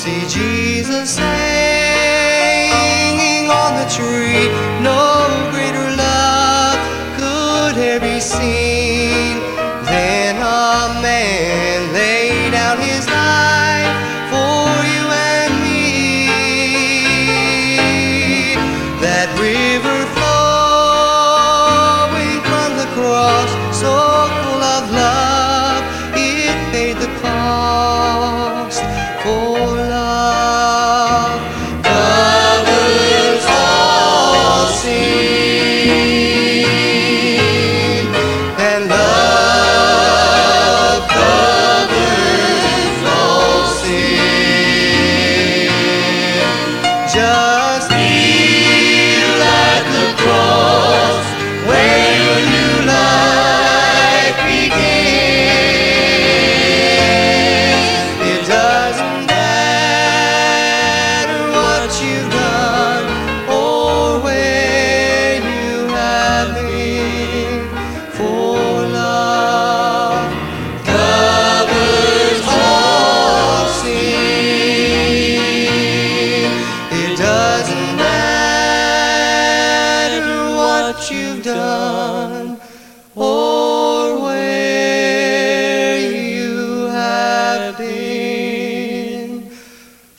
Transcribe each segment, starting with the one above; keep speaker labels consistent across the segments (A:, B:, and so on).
A: see Jesus hanging on the tree.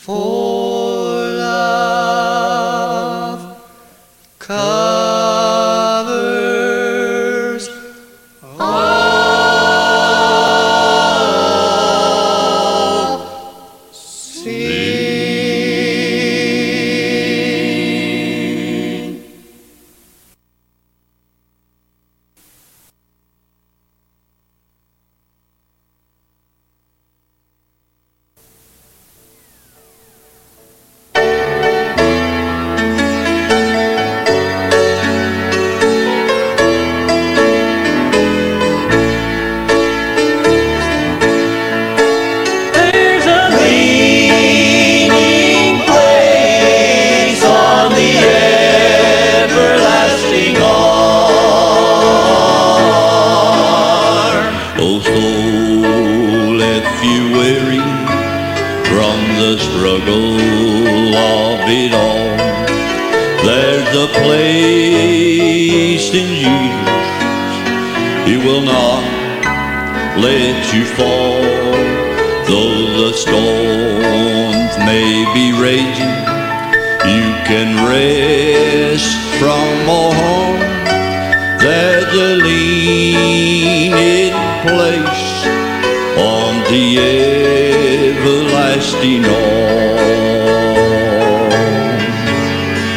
A: Four. the
B: everlasting arm.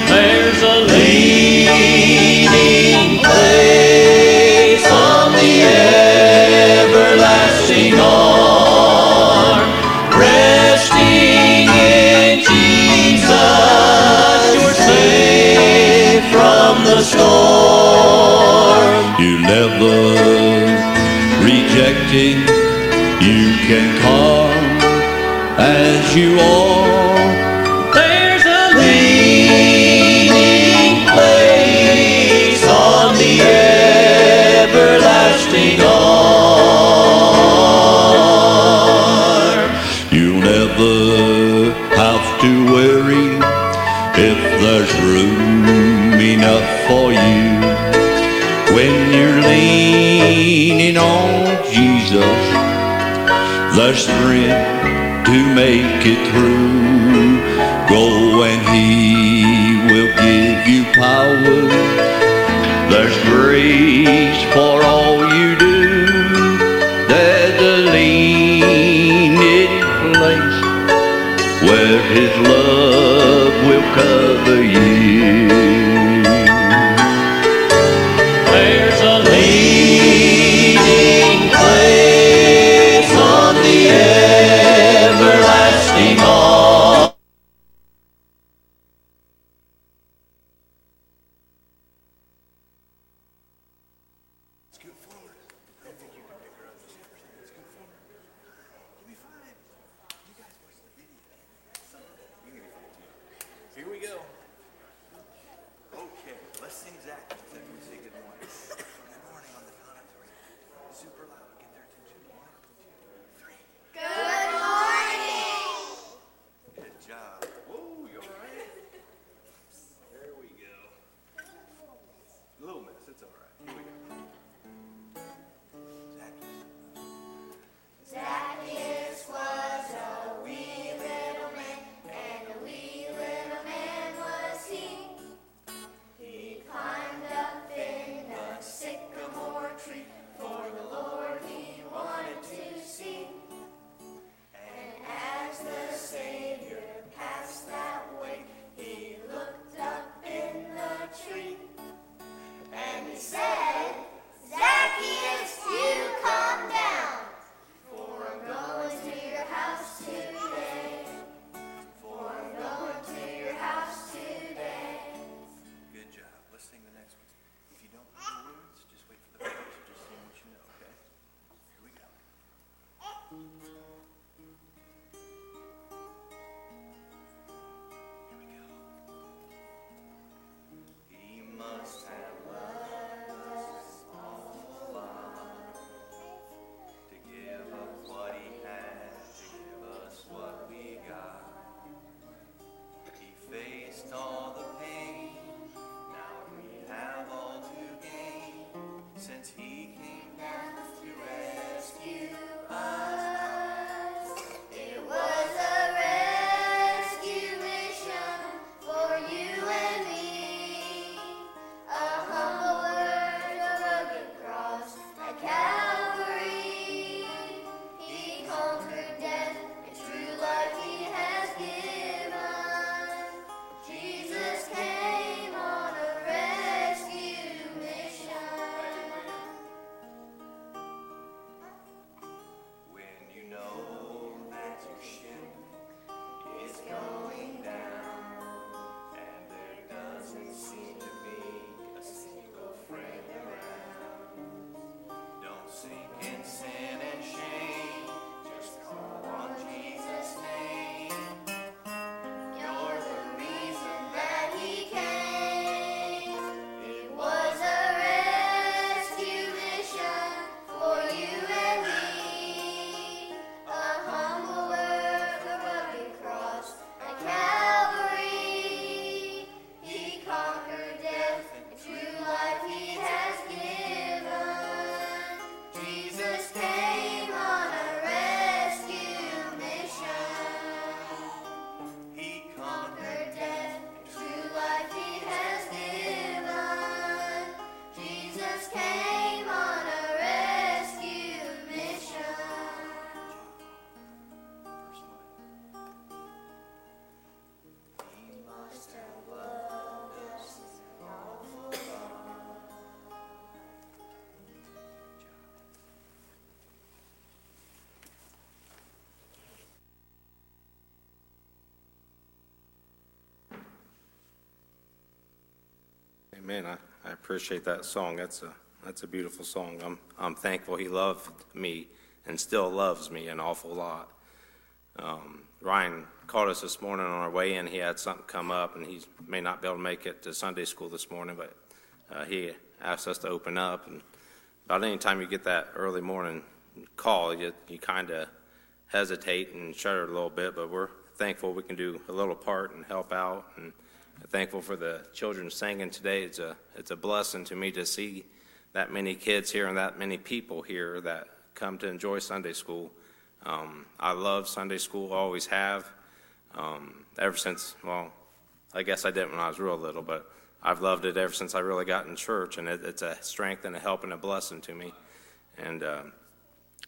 C: There's a leading place on the everlasting arm,
B: resting in Jesus, you're safe from the storm.
C: You never rejected. you can come as you are.
B: There's a leaning place on the everlasting.
C: just to make it through.
D: Amen. I, I appreciate that song. That's a that's a beautiful song. I'm I'm thankful he loved me and still loves me an awful lot. Um, Ryan called us this morning on our way in. He had something come up, and he may not be able to make it to Sunday school this morning, but uh, he asked us to open up. And about any time you get that early morning call, you you kind of hesitate and shudder a little bit. But we're thankful we can do a little part and help out, and thankful for the children singing today. It's a it's a blessing to me to see that many kids here and that many people here that come to enjoy Sunday school. Um, I love Sunday school, always have. Um, ever since, well, I guess I didn't when I was real little, but I've loved it ever since I really got in church, and it, it's a strength and a help and a blessing to me. And uh,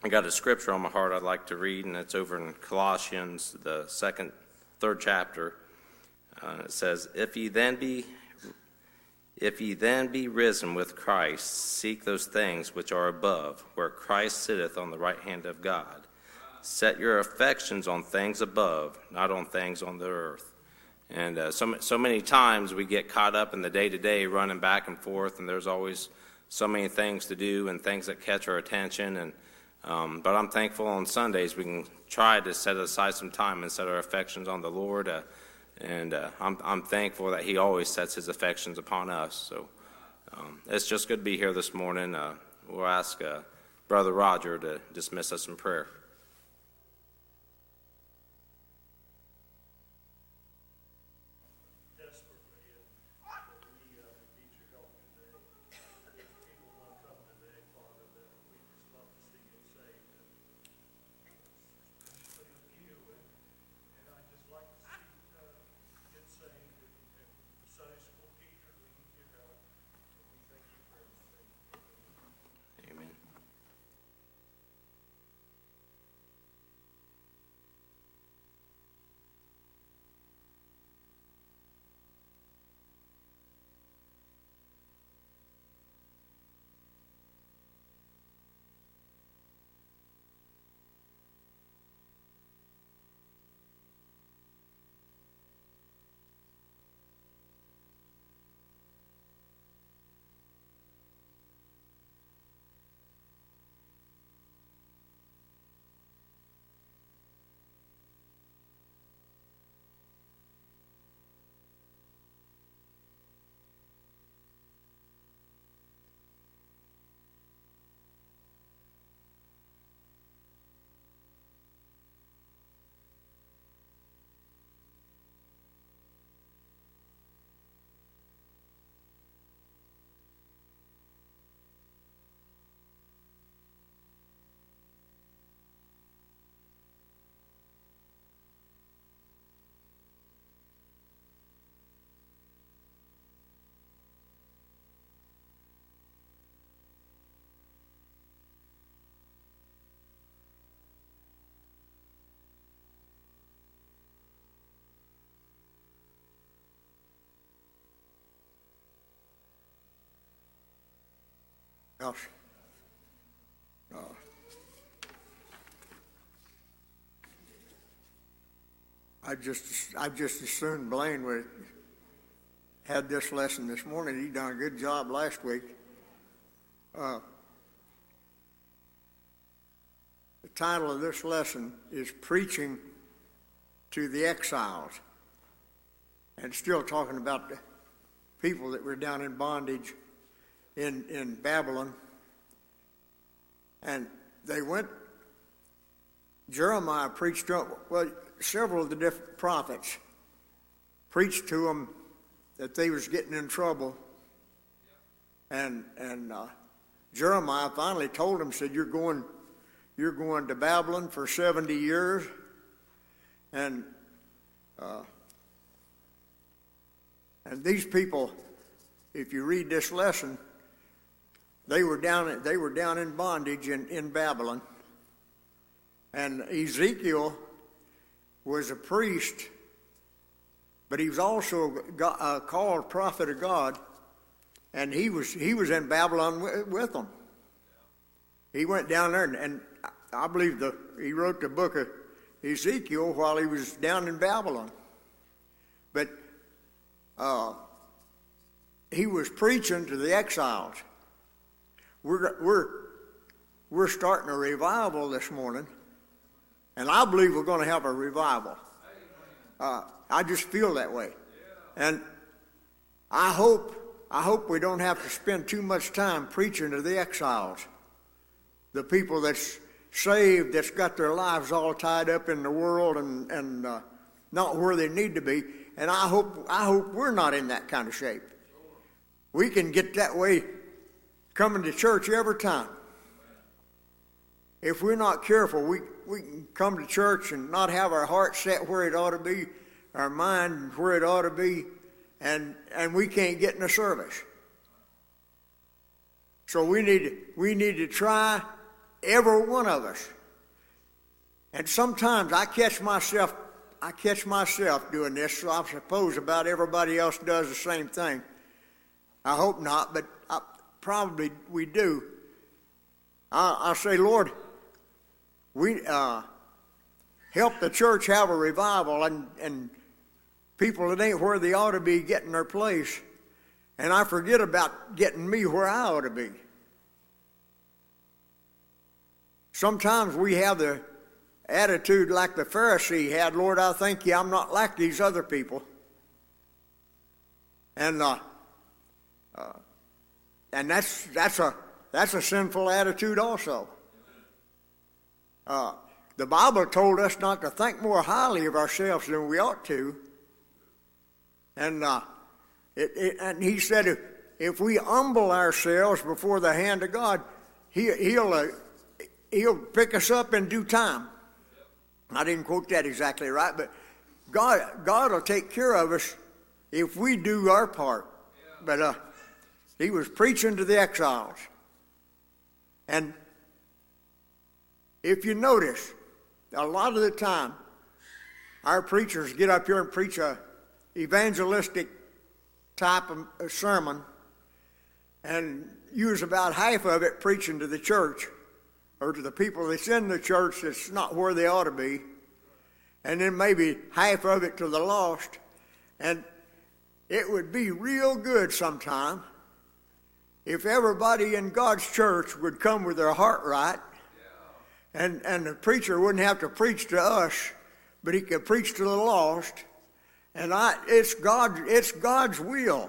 D: I got a scripture on my heart I'd like to read, and it's over in Colossians, the second, third chapter. Uh, it says, "If ye then be if ye then be risen with Christ, seek those things which are above, where Christ sitteth on the right hand of God. Set your affections on things above, not on things on the earth. And uh, so, so many times we get caught up in the day to day, running back and forth, and there's always so many things to do and things that catch our attention. And um, but I'm thankful on Sundays we can try to set aside some time and set our affections on the Lord. Uh, and uh, I'm, I'm thankful that He always sets His affections upon us. So um, it's just good to be here this morning. Uh, we'll ask uh, Brother Roger to dismiss us in prayer.
E: Gosh. Uh, I just, I just as soon Blaine would had this lesson this morning. He done a good job last week. Uh, the title of this lesson is Preaching to the Exiles. And still talking about the people that were down in bondage in, in Babylon. And they went, Jeremiah preached to well, several of the different prophets preached to them that they was getting in trouble. And, and uh, Jeremiah finally told them, said, you're going, you're going to Babylon for 70 years. And, uh, and these people, if you read this lesson, they were down, they were down in bondage in, in Babylon. And Ezekiel was a priest, but he was also God, uh, called prophet of God, and he was, he was in Babylon with, with them. He went down there, and, and I believe the, he wrote the book of Ezekiel while he was down in Babylon. But uh, he was preaching to the exiles. We're, we're, we're starting a revival this morning, and I believe we're going to have a revival. Uh, I just feel that way. And I hope, I hope we don't have to spend too much time preaching to the exiles, the people that's saved, that's got their lives all tied up in the world and, and uh, not where they need to be. And I hope, I hope we're not in that kind of shape. We can get that way coming to church every time. If we're not careful, we, we can come to church and not have our heart set where it ought to be, our mind where it ought to be, and, and we can't get in the service. So we need, we need to try, every one of us. And sometimes I catch myself, I catch myself doing this, so I suppose about everybody else does the same thing. I hope not, but probably we do. I, I say, Lord, we uh, help the church have a revival and, and people that ain't where they ought to be getting their place. And I forget about getting me where I ought to be. Sometimes we have the attitude like the Pharisee had Lord, I thank you, I'm not like these other people. And, uh, uh, and that's, that's, a, that's a sinful attitude also. Uh, the Bible told us not to think more highly of ourselves than we ought to. And, uh, it, it, and he said, if, if we humble ourselves before the hand of God, he, he'll, uh, he'll pick us up in due time. I didn't quote that exactly right, but God, God will take care of us if we do our part. But uh, he was preaching to the exiles. And if you notice, a lot of the time, our preachers get up here and preach a evangelistic type of sermon and use about half of it preaching to the church or to the people that's in the church that's not where they ought to be, and then maybe half of it to the lost. And it would be real good sometime if everybody in God's church would come with their heart right and, and the preacher wouldn't have to preach to us, but he could preach to the lost. And I, it's, God, it's God's will.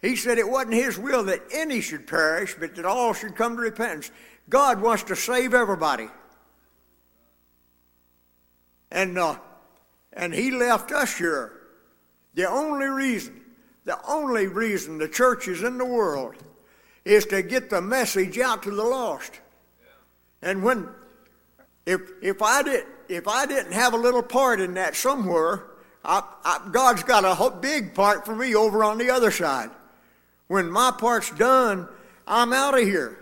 E: He said it wasn't his will that any should perish, but that all should come to repentance. God wants to save everybody. And, uh, and he left us here. The only reason, the only reason the church is in the world is to get the message out to the lost. And when if, if, I did, if I didn't have a little part in that somewhere, I, I, God's got a big part for me over on the other side. When my part's done, I'm out of here.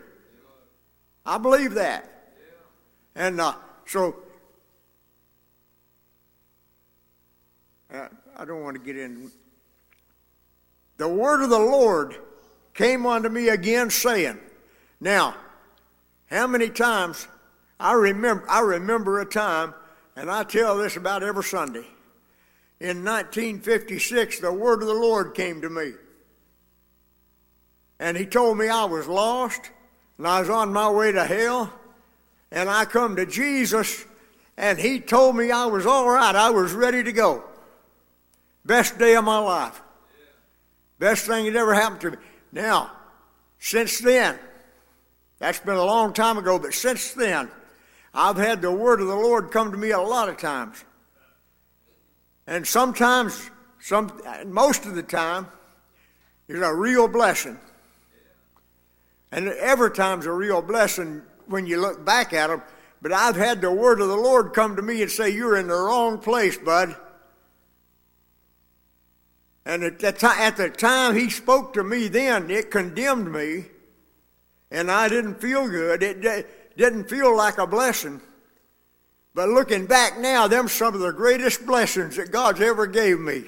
E: I believe that. And uh, so, uh, I don't want to get in. The word of the Lord came unto me again, saying, Now, how many times I remember, I remember a time, and I tell this about every Sunday. In 1956, the word of the Lord came to me. And he told me I was lost, and I was on my way to hell, and I come to Jesus, and he told me I was all right. I was ready to go. Best day of my life. Best thing that ever happened to me. Now, since then, that's been a long time ago, but since then, I've had the word of the Lord come to me a lot of times. And sometimes, some, most of the time, it's a real blessing. And every time's a real blessing when you look back at them. But I've had the word of the Lord come to me and say, You're in the wrong place, bud. And at the, at the time he spoke to me then, it condemned me, and I didn't feel good. It, didn't feel like a blessing. But looking back now, them some of the greatest blessings that God's ever gave me.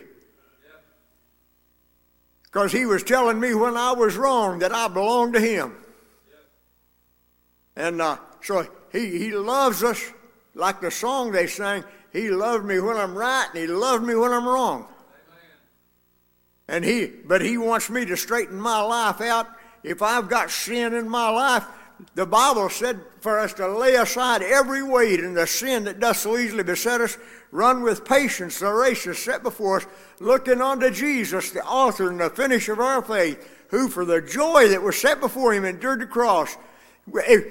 E: Because he was telling me when I was wrong that I belonged to him. And uh, so he, he loves us like the song they sang. He loved me when I'm right and he loved me when I'm wrong. And he, but he wants me to straighten my life out. If I've got sin in my life, the Bible said for us to lay aside every weight and the sin that does so easily beset us, run with patience the race is set before us, looking unto Jesus, the author and the finisher of our faith, who for the joy that was set before him endured the cross. If,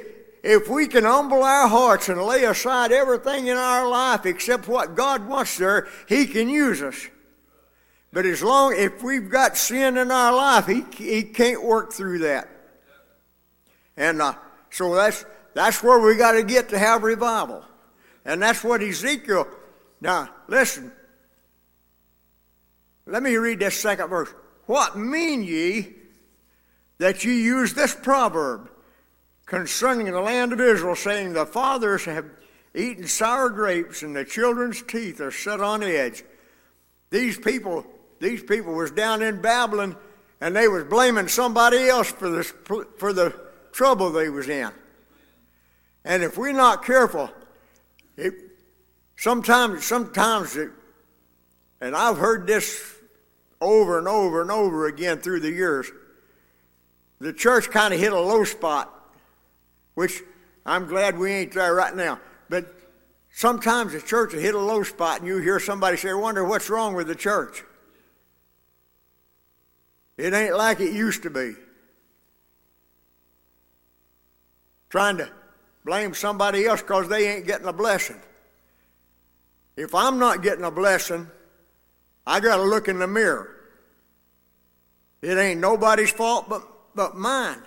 E: if we can humble our hearts and lay aside everything in our life except what God wants there, He can use us. But as long if we've got sin in our life, He He can't work through that. And uh, so that's that's where we got to get to have revival, and that's what Ezekiel. Now listen. Let me read this second verse. What mean ye that ye use this proverb? concerning the land of Israel, saying, The fathers have eaten sour grapes, and the children's teeth are set on edge. These people, these people was down in Babylon, and they was blaming somebody else for the, for the trouble they was in. And if we're not careful, it, sometimes, sometimes, it, and I've heard this over and over and over again through the years, the church kind of hit a low spot which I'm glad we ain't there right now. But sometimes the church hit a low spot and you hear somebody say, wonder what's wrong with the church. It ain't like it used to be. Trying to blame somebody else because they ain't getting a blessing. If I'm not getting a blessing, I got to look in the mirror. It ain't nobody's fault but, but mine.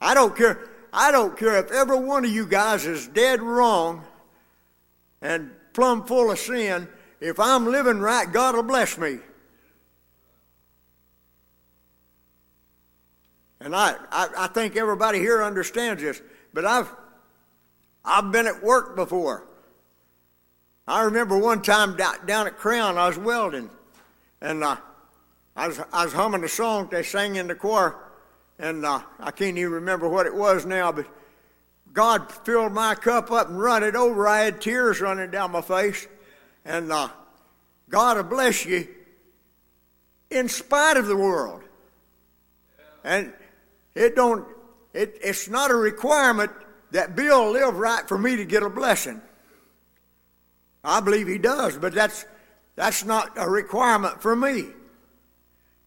E: I don't care. I don't care if every one of you guys is dead wrong and plumb full of sin. If I'm living right, God will bless me. And I, I, I, think everybody here understands this. But I've, I've been at work before. I remember one time down, at Crown, I was welding. And uh, I, was, I was humming a song they sang in the choir and uh, I can't even remember what it was now, but God filled my cup up and run it over. I had tears running down my face. And uh, God will bless you in spite of the world. And it don't, it, it's not a requirement that Bill live right for me to get a blessing. I believe he does, but that's, that's not a requirement for me.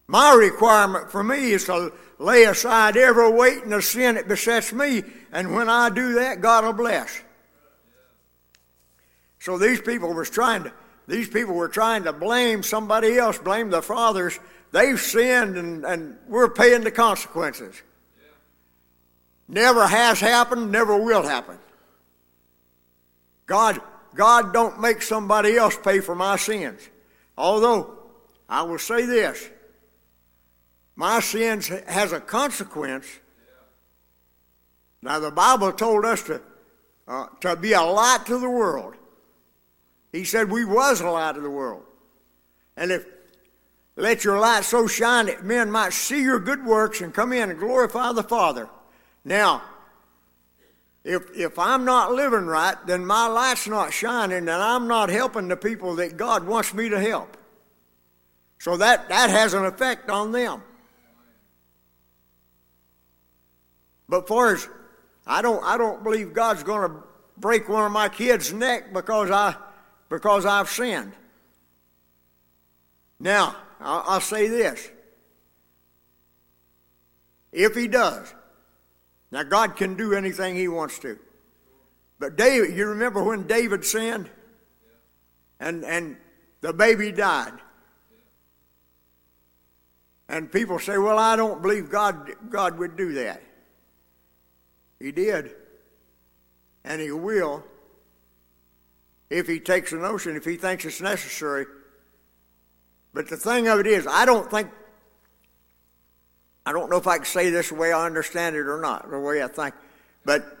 E: My requirement for me is to lay aside every weight and the sin that besets me, and when I do that, God will bless. So these people was trying to these people were trying to blame somebody else, blame the fathers. They've sinned and, and we're paying the consequences. Never has happened, never will happen. God, God don't make somebody else pay for my sins. Although, I will say this my sins has a consequence. Now, the Bible told us to, uh, to be a light to the world. He said we was a light to the world. And if let your light so shine that men might see your good works and come in and glorify the Father. Now, if, if I'm not living right, then my light's not shining and I'm not helping the people that God wants me to help. So that, that has an effect on them. But far as I don't, I don't believe God's going to break one of my kids' neck because I, because I've sinned. Now, I'll, I'll say this: if He does, now God can do anything He wants to. But David, you remember when David sinned, and and the baby died. And people say, well, I don't believe God, God would do that. He did. And he will if he takes a notion, if he thinks it's necessary. But the thing of it is, I don't think, I don't know if I can say this the way I understand it or not, the way I think, but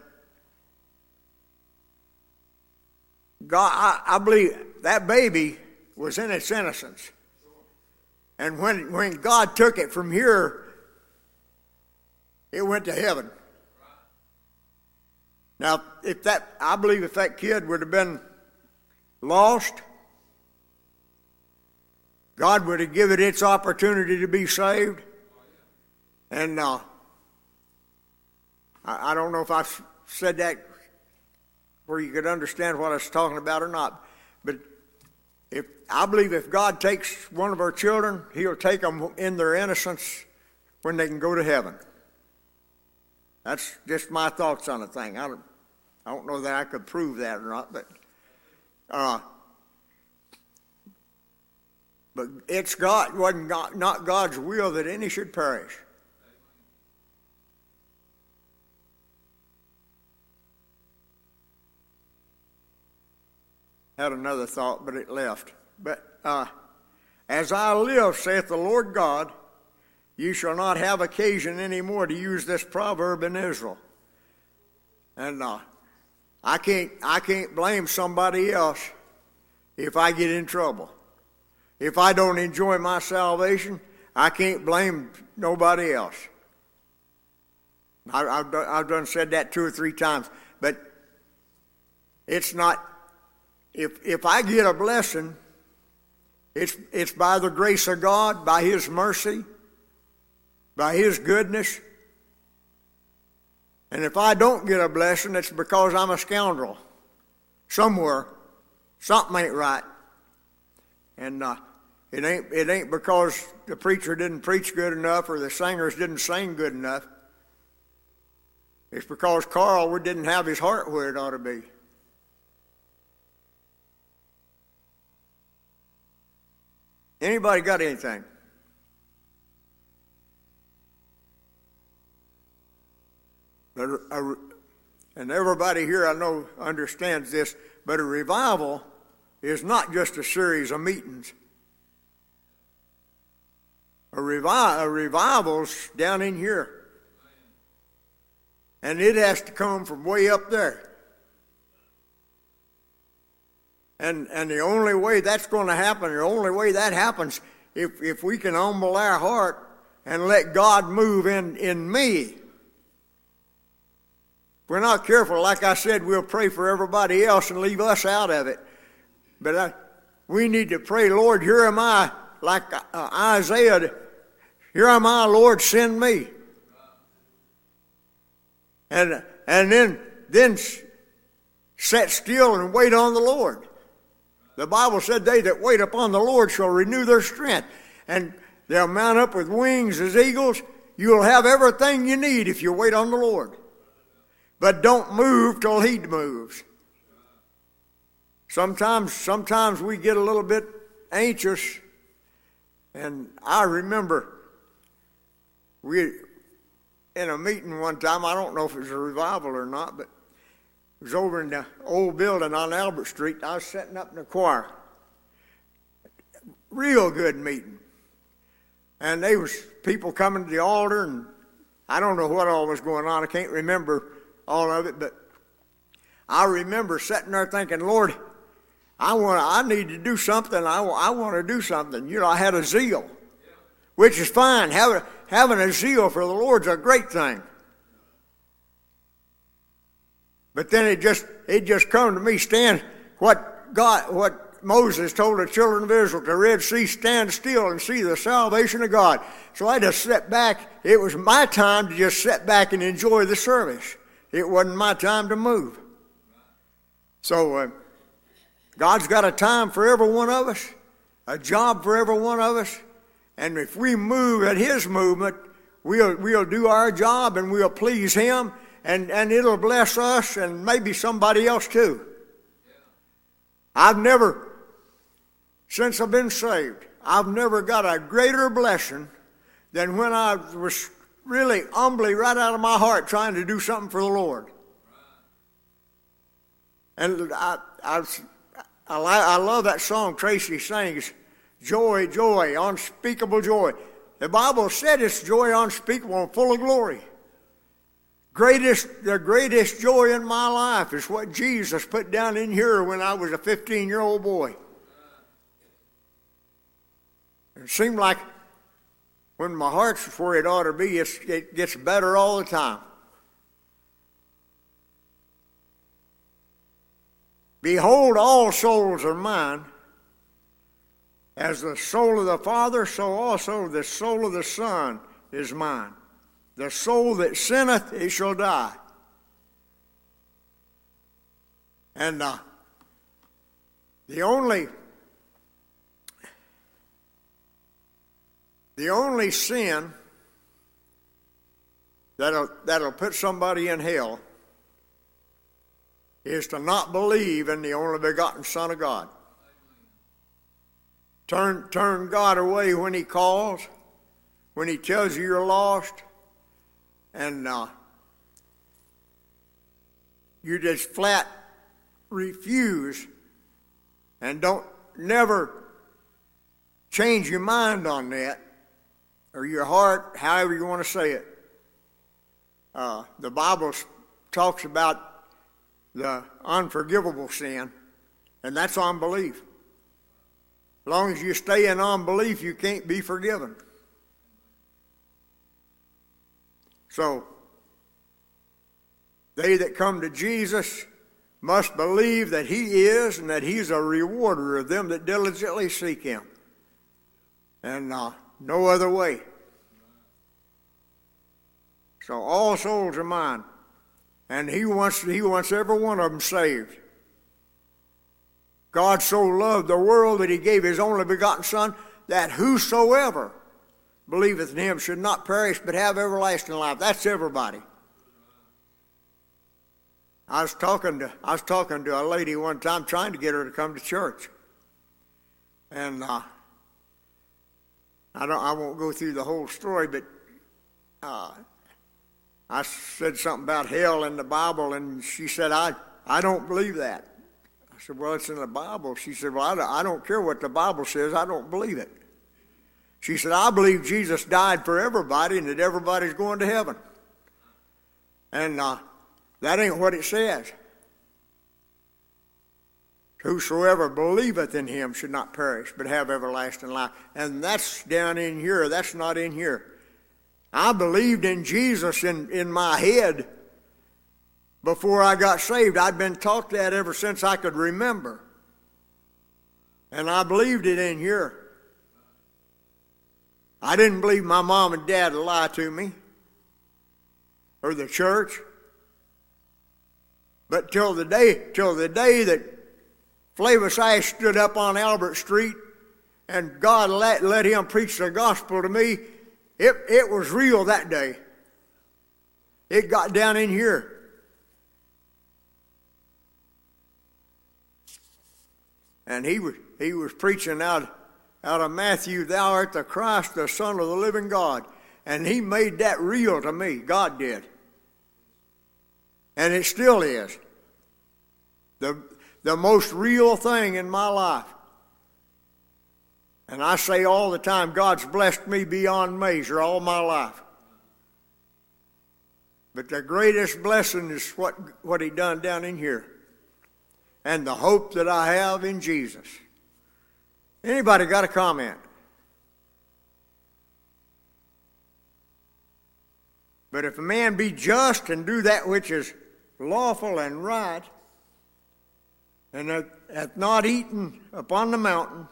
E: God, I, I believe that baby was in its innocence. And when, when God took it from here, it went to heaven. Now, if that, I believe if that kid would have been lost, God would have given it its opportunity to be saved. And uh, I, I don't know if I said that where you could understand what I was talking about or not, but if I believe if God takes one of our children, He'll take them in their innocence when they can go to heaven. That's just my thoughts on the thing. I don't, I don't know that I could prove that or not, but uh, but it's God wasn't God, not God's will that any should perish. Had another thought, but it left. But uh, as I live, saith the Lord God, you shall not have occasion any more to use this proverb in Israel. And uh, I can't I can't blame somebody else if I get in trouble. If I don't enjoy my salvation, I can't blame nobody else. I, I've, done, I've done said that two or three times, but it's not. If if I get a blessing, it's it's by the grace of God, by His mercy, by His goodness. And if I don't get a blessing, it's because I'm a scoundrel. Somewhere, something ain't right. And uh, it ain't it ain't because the preacher didn't preach good enough or the singers didn't sing good enough. It's because Carl didn't have his heart where it ought to be. Anybody got anything? But a, and everybody here I know understands this, but a revival is not just a series of meetings. A, revi- a revival's down in here. And it has to come from way up there. And, and the only way that's going to happen, the only way that happens, if, if we can humble our heart and let God move in, in me. If we're not careful, like I said, we'll pray for everybody else and leave us out of it. But I, we need to pray, Lord, here am I, like uh, Isaiah, here am I, Lord, send me. And, and then, then set still and wait on the Lord. The Bible said, They that wait upon the Lord shall renew their strength, and they'll mount up with wings as eagles. You'll have everything you need if you wait on the Lord. But don't move till He moves. Sometimes, sometimes we get a little bit anxious, and I remember we in a meeting one time. I don't know if it was a revival or not, but was over in the old building on Albert Street. I was sitting up in the choir. Real good meeting. And they was people coming to the altar, and I don't know what all was going on. I can't remember all of it, but I remember sitting there thinking, Lord, I want, I need to do something. I, I want to do something. You know, I had a zeal, which is fine. Having, having a zeal for the Lord's a great thing. But then it just it just come to me, stand what God what Moses told the children of Israel to Red Sea, stand still and see the salvation of God. So I just sat back. It was my time to just sit back and enjoy the service. It wasn't my time to move. So uh, God's got a time for every one of us, a job for every one of us, and if we move at His movement, we'll we'll do our job and we'll please Him and, and it'll bless us and maybe somebody else too. I've never, since I've been saved, I've never got a greater blessing than when I was really humbly right out of my heart trying to do something for the Lord. And I, I, I, I love that song Tracy sings, Joy, Joy, Unspeakable Joy. The Bible said it's joy unspeakable and full of glory. Greatest, the greatest joy in my life is what Jesus put down in here when I was a 15 year old boy. It seemed like when my heart's where it ought to be, it gets better all the time. Behold, all souls are mine, As the soul of the Father, so also the soul of the Son is mine. The soul that sinneth, it shall die. And uh, the only the only sin that'll, that'll put somebody in hell is to not believe in the only begotten Son of God. Turn, turn God away when He calls, when He tells you you're lost, and uh, you just flat refuse and don't never change your mind on that or your heart, however you want to say it. Uh, the Bible talks about the unforgivable sin, and that's unbelief. As long as you stay in unbelief, you can't be forgiven. So, they that come to Jesus must believe that He is and that He's a rewarder of them that diligently seek Him. And uh, no other way. So all souls are mine. And He wants, he wants every one of them saved. God so loved the world that He gave His only begotten Son that whosoever believeth in Him should not perish but have everlasting life. That's everybody. I was talking to I was talking to a lady one time trying to get her to come to church, and uh, I don't I won't go through the whole story, but uh, I said something about hell in the Bible, and she said I I don't believe that. I said, well, it's in the Bible. She said, well, I don't, I don't care what the Bible says. I don't believe it. She said, I believe Jesus died for everybody and that everybody's going to heaven. And uh, that ain't what it says. Whosoever believeth in him should not perish, but have everlasting life. And that's down in here. That's not in here. I believed in Jesus in, in my head before I got saved. I'd been taught that ever since I could remember. And I believed it in here. I didn't believe my mom and dad would lie to me or the church. But till the day, till the day that Flavis Ash stood up on Albert Street and God let, let him preach the gospel to me, it, it was real that day. It got down in here. And he was, he was preaching out, out of Matthew, Thou art the Christ, the Son of the living God. And he made that real to me. God did. And it still is. The, the most real thing in my life. And I say all the time, God's blessed me beyond measure all my life. But the greatest blessing is what, what He done down in here. And the hope that I have in Jesus. Anybody got a comment? But if a man be just and do that which is lawful and right, and hath, not eaten upon the mountain,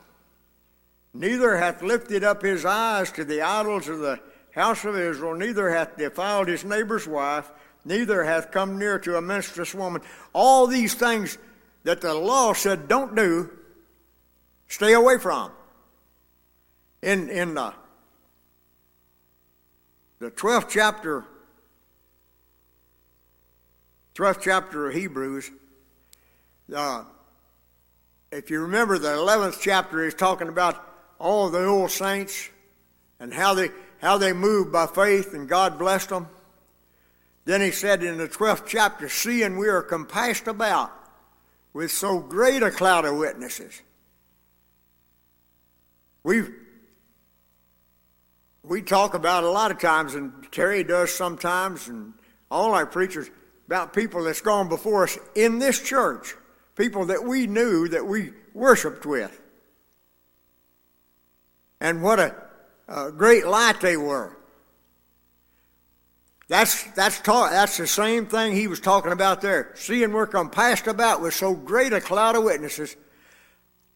E: neither hath lifted up his eyes to the idols of the house of Israel, neither hath defiled his neighbor's wife, neither hath come near to a menstruous woman. All these things that the law said don't do, stay away from. In, in the, the 12th chapter, 12th chapter of Hebrews, uh, if you remember, the 11th chapter is talking about all the old saints and how they, how they moved by faith and God blessed them. Then he said in the 12th chapter, Seeing we are compassed about with so great a cloud of witnesses. We we talk about a lot of times, and Terry does sometimes, and all our preachers, about people that's gone before us in this church people that we knew that we worshiped with. And what a, a great light they were. That's, that's, ta- that's the same thing he was talking about there. Seeing we're compassed about with so great a cloud of witnesses,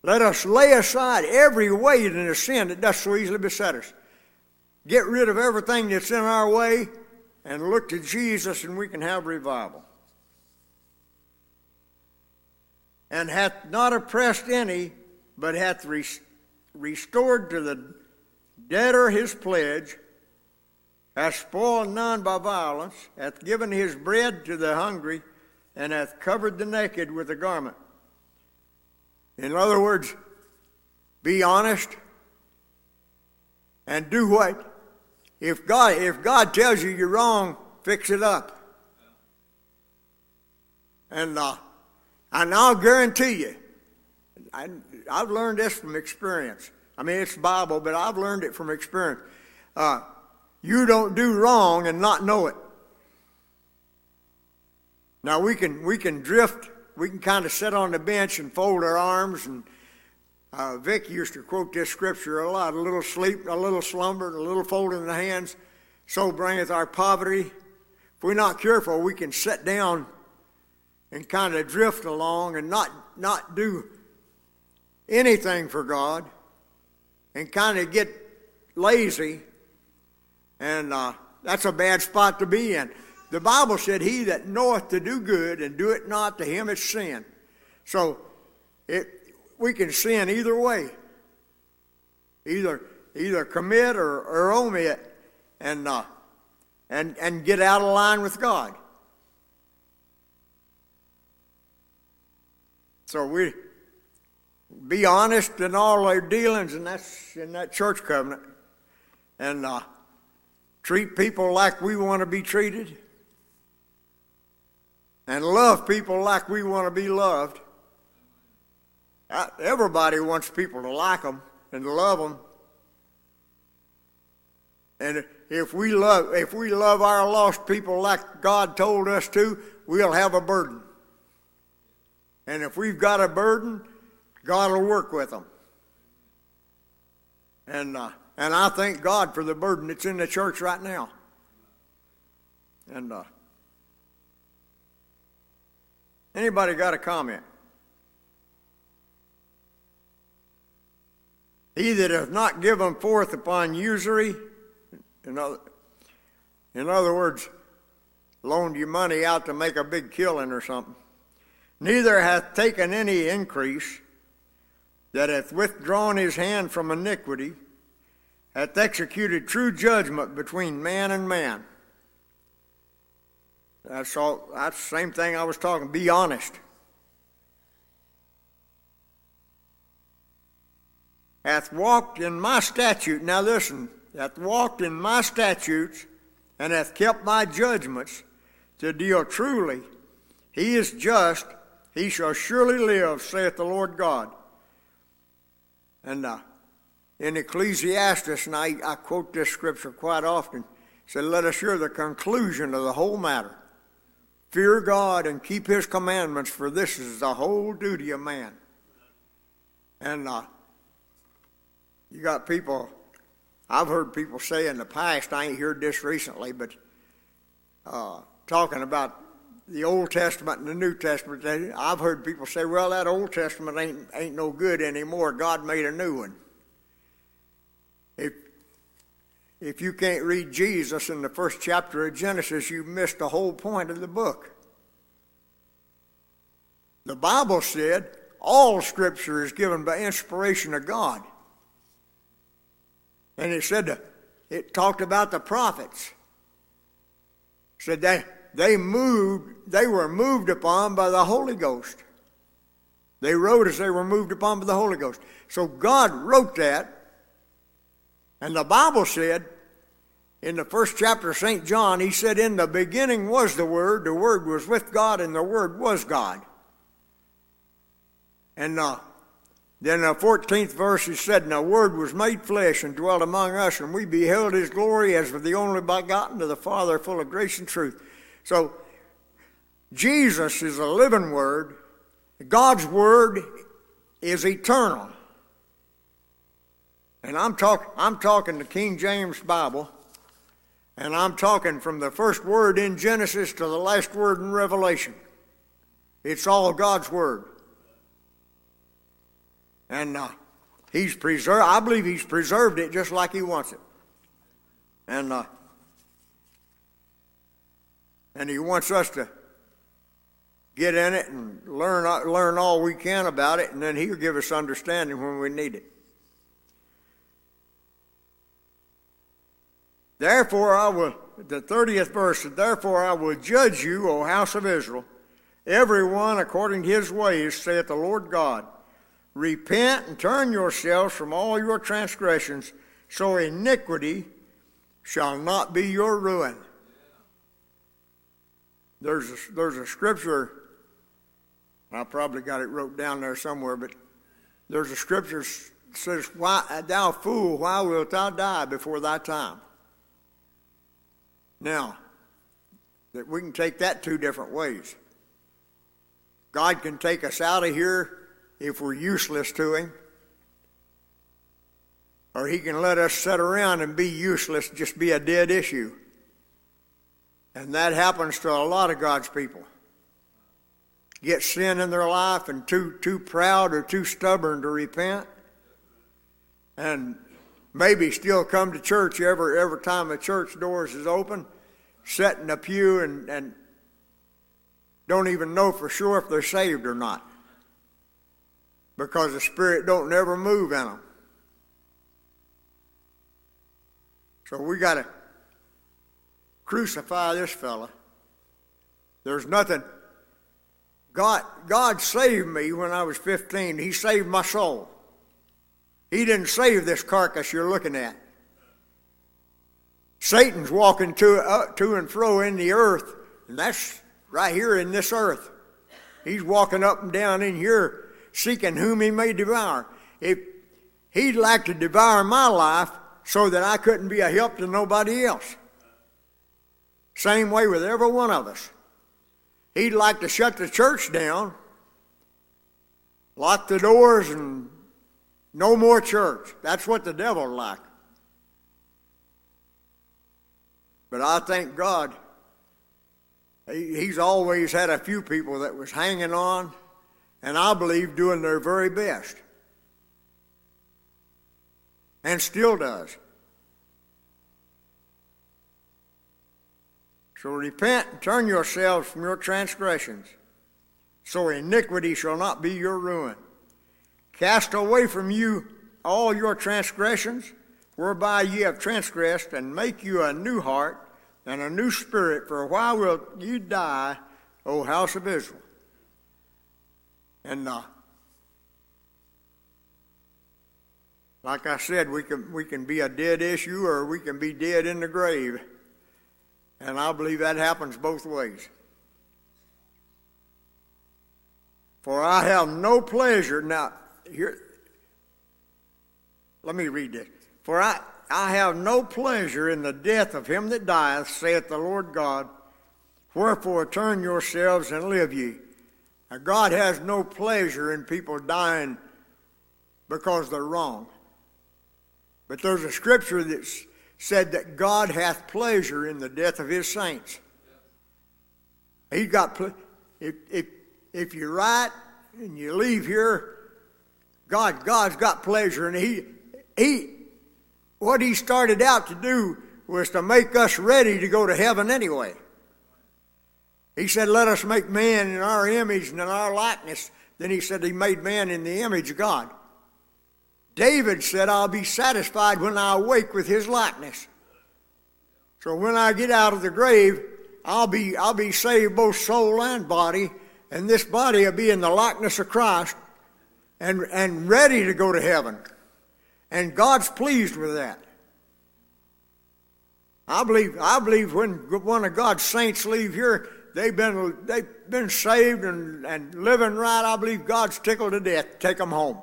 E: Let us lay aside every weight and the sin that does so easily beset us. Get rid of everything that's in our way and look to Jesus, and we can have revival. And hath not oppressed any, but hath res- restored to the debtor his pledge, hath spoiled none by violence, hath given his bread to the hungry, and hath covered the naked with a garment. In other words, be honest and do what? If God, if God tells you you're wrong, fix it up. And, uh, and I'll guarantee you, I, I've learned this from experience. I mean, it's Bible, but I've learned it from experience. Uh, you don't do wrong and not know it. Now we can we can drift. We can kind of sit on the bench and fold our arms. And uh, Vic used to quote this scripture a lot: "A little sleep, a little slumber, and a little folding of the hands, so bringeth our poverty." If we're not careful, we can sit down and kind of drift along and not not do anything for God, and kind of get lazy, and uh, that's a bad spot to be in. The Bible said, He that knoweth to do good and do it not, to him it's sin. So it, we can sin either way. Either either commit or, or omit and uh, and and get out of line with God. So we be honest in all our dealings, and that's in that church covenant. And uh, treat people like we want to be treated and love people like we want to be loved. Everybody wants people to like them and to love them. And if we love, if we love our lost people like God told us to, we'll have a burden. And if we've got a burden, God will work with them. And uh, and I thank God for the burden that's in the church right now. And uh, Anybody got a comment? He that hath not given forth upon usury, in other, in other words, loaned you money out to make a big killing or something, neither hath taken any increase, that hath withdrawn his hand from iniquity, hath executed true judgment between man and man. That's all. That's the same thing I was talking. Be honest. Hath walked in my statute. Now listen. Hath walked in my statutes, and hath kept my judgments to deal truly. He is just. He shall surely live, saith the Lord God. And uh, in Ecclesiastes, and I, I quote this scripture quite often, said, Let us hear the conclusion of the whole matter. Fear God and keep His commandments, for this is the whole duty of man. And uh, you got people, I've heard people say in the past, I ain't heard this recently, but uh, talking about the Old Testament and the New Testament, I've heard people say, well, that Old Testament ain't, ain't no good anymore. God made a new one. If, if you can't read Jesus in the first chapter of Genesis, you've missed the whole point of the book. The Bible said all Scripture is given by inspiration of God. And it said, it talked about the prophets. It said they, they moved, they were moved upon by the Holy Ghost. They wrote as they were moved upon by the Holy Ghost. So God wrote that. And the Bible said in the first chapter of St. John, he said, In the beginning was the Word, the Word was with God, and the Word was God. And uh, then the 14th verse, he said, And the Word was made flesh and dwelt among us, and we beheld his glory as of the only begotten of the Father, full of grace and truth. So, Jesus is a living Word. God's Word is eternal. And I'm, talk, I'm talking the King James Bible, and I'm talking from the first word in Genesis to the last word in Revelation. It's all God's Word. And uh, he's preserved, I believe he's preserved it just like he wants it. And, uh, and he wants us to get in it and learn, learn all we can about it, and then he'll give us understanding when we need it. Therefore, I will, the 30th verse, therefore I will judge you, O house of Israel, every one according to his ways, saith the Lord God. Repent and turn yourselves from all your transgressions, so iniquity shall not be your ruin. There's a, there's a scripture, I probably got it wrote down there somewhere, but there's a scripture says, why, Thou fool, why wilt thou die before thy time? Now, that we can take that two different ways. God can take us out of here if we're useless to Him, or He can let us sit around and be useless, just be a dead issue. And that happens to a lot of God's people. Get sin in their life and too too proud or too stubborn to repent. And maybe still come to church every every time the church doors is open, sit in a pew and, and don't even know for sure if they're saved or not. Because the Spirit don't never move in them. So we got to crucify this fella. There's nothing. God, God saved me when I was 15. He saved my soul. He didn't save this carcass you're looking at. Satan's walking to, uh, to and fro in the earth, and that's right here in this earth. He's walking up and down in here seeking whom he may devour. If he'd like to devour my life so that I couldn't be a help to nobody else. Same way with every one of us. He'd like to shut the church down, lock the doors, and no more church. That's what the devil like. But I thank God, he's always had a few people that was hanging on, and I believe doing their very best. And still does. So repent and turn yourselves from your transgressions, so iniquity shall not be your ruin. Cast away from you all your transgressions whereby ye have transgressed, and make you a new heart and a new spirit, for while will you die, O house of Israel. And uh, like I said, we can we can be a dead issue or we can be dead in the grave. And I believe that happens both ways. For I have no pleasure now here let me read this. For I, I have no pleasure in the death of him that dieth, saith the Lord God. Wherefore turn yourselves and live ye. Now, God has no pleasure in people dying because they're wrong. But there's a scripture that said that God hath pleasure in the death of his saints. He got if, if, if you're right and you leave here, God God's got pleasure, and he he what he started out to do was to make us ready to go to heaven anyway. He said, Let us make man in our image and in our likeness. Then he said, He made man in the image of God. David said, I'll be satisfied when I awake with his likeness. So when I get out of the grave, I'll be, I'll be saved both soul and body, and this body will be in the likeness of Christ and, and ready to go to heaven. And God's pleased with that. I believe, I believe when one of God's saints leave here, they've been, they've been saved and, and living right. I believe God's tickled to death. Take them home.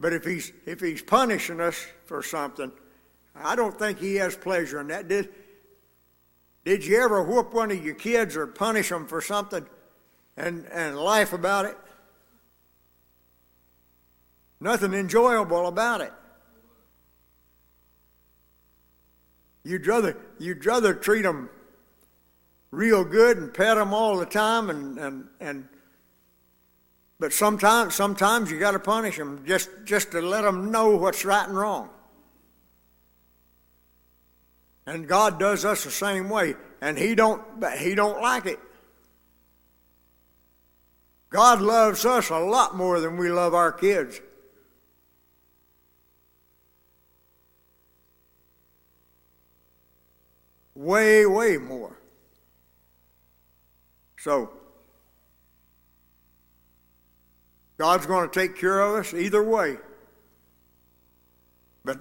E: But if he's, if he's punishing us for something, I don't think he has pleasure in that. Did, did you ever whoop one of your kids or punish them for something and, and laugh about it? Nothing enjoyable about it. You'd rather, you'd rather treat them real good and pet them all the time and, and, and but sometimes, sometimes you got to punish them just, just to let them know what's right and wrong. And God does us the same way, and He don't, He don't like it. God loves us a lot more than we love our kids. Way, way more. So, God's going to take care of us either way. But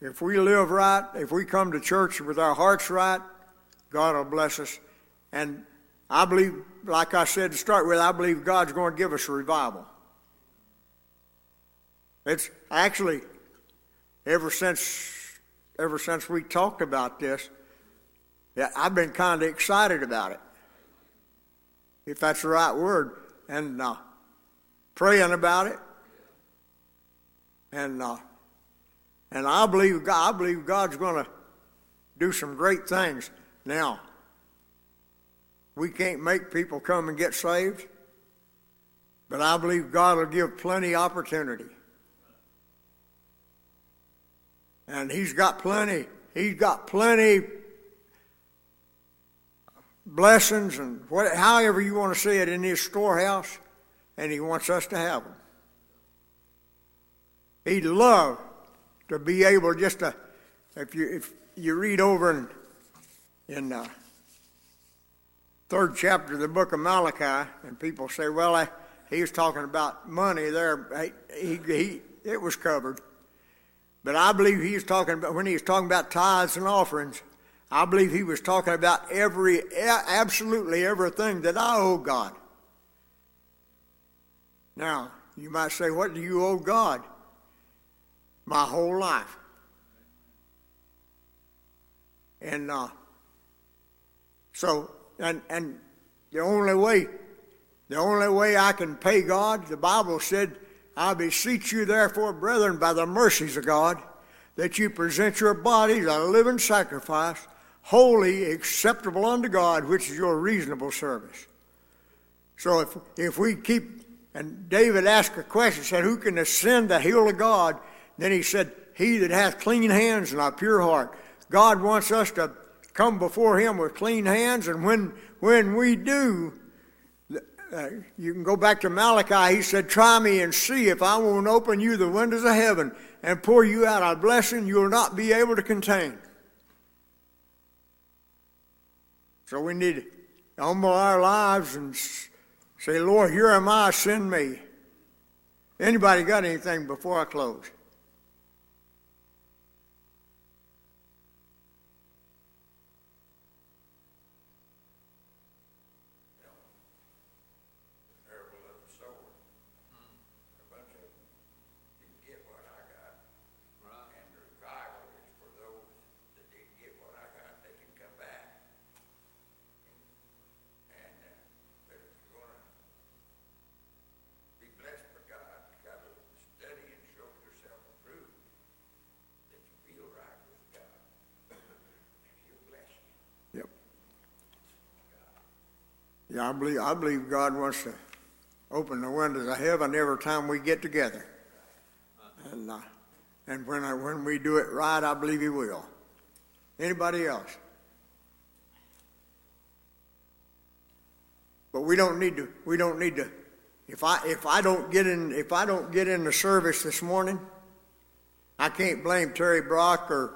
E: if we live right, if we come to church with our hearts right, God will bless us. And I believe, like I said to start with, I believe God's going to give us a revival. It's actually ever since ever since we talked about this, yeah, I've been kind of excited about it, if that's the right word, and uh, praying about it, and uh, and I believe God, I believe God's going to do some great things. Now, we can't make people come and get saved, but I believe God will give plenty opportunity. And He's got plenty, He's got plenty blessings and what, however you want to say it in His storehouse, and He wants us to have them. He'd love to be able just to, if you if you read over in in uh, third chapter of the book of Malachi, and people say, well, I, he was talking about money there. He, he, it was covered. But I believe he was talking about, when he was talking about tithes and offerings, I believe he was talking about every, absolutely everything that I owe God. Now, you might say, what do you owe God? My whole life. And uh, so and, and the only way, the only way I can pay God, the Bible said, I beseech you therefore, brethren, by the mercies of God, that you present your bodies a living sacrifice, holy, acceptable unto God, which is your reasonable service. So if, if we keep, and David asked a question, said, Who can ascend the hill of God? Then he said, He that hath clean hands and a pure heart. God wants us to come before Him with clean hands, and when, when we do, uh, you can go back to Malachi. He said, Try me and see if I won't open you the windows of heaven and pour you out a blessing you'll not be able to contain. So we need to humble our lives and say, Lord, here am I, send me. Anybody got anything before I close?
F: parable of the sower. A bunch of them didn't get what I got. And the revival is for those that didn't get what I got, they can come back. And, uh, but if you're gonna be blessed by God, you gotta study and show yourself approved, that you feel right with God. And he'll bless you.
E: Yep. Yeah, I believe, I believe God wants to open the windows of heaven every time we get together. And, uh, and when, I, when we do it right, I believe He will. Anybody else? But we don't need to, we don't need to, if I, if I don't get in, if I don't get in the service this morning, I can't blame Terry Brock or,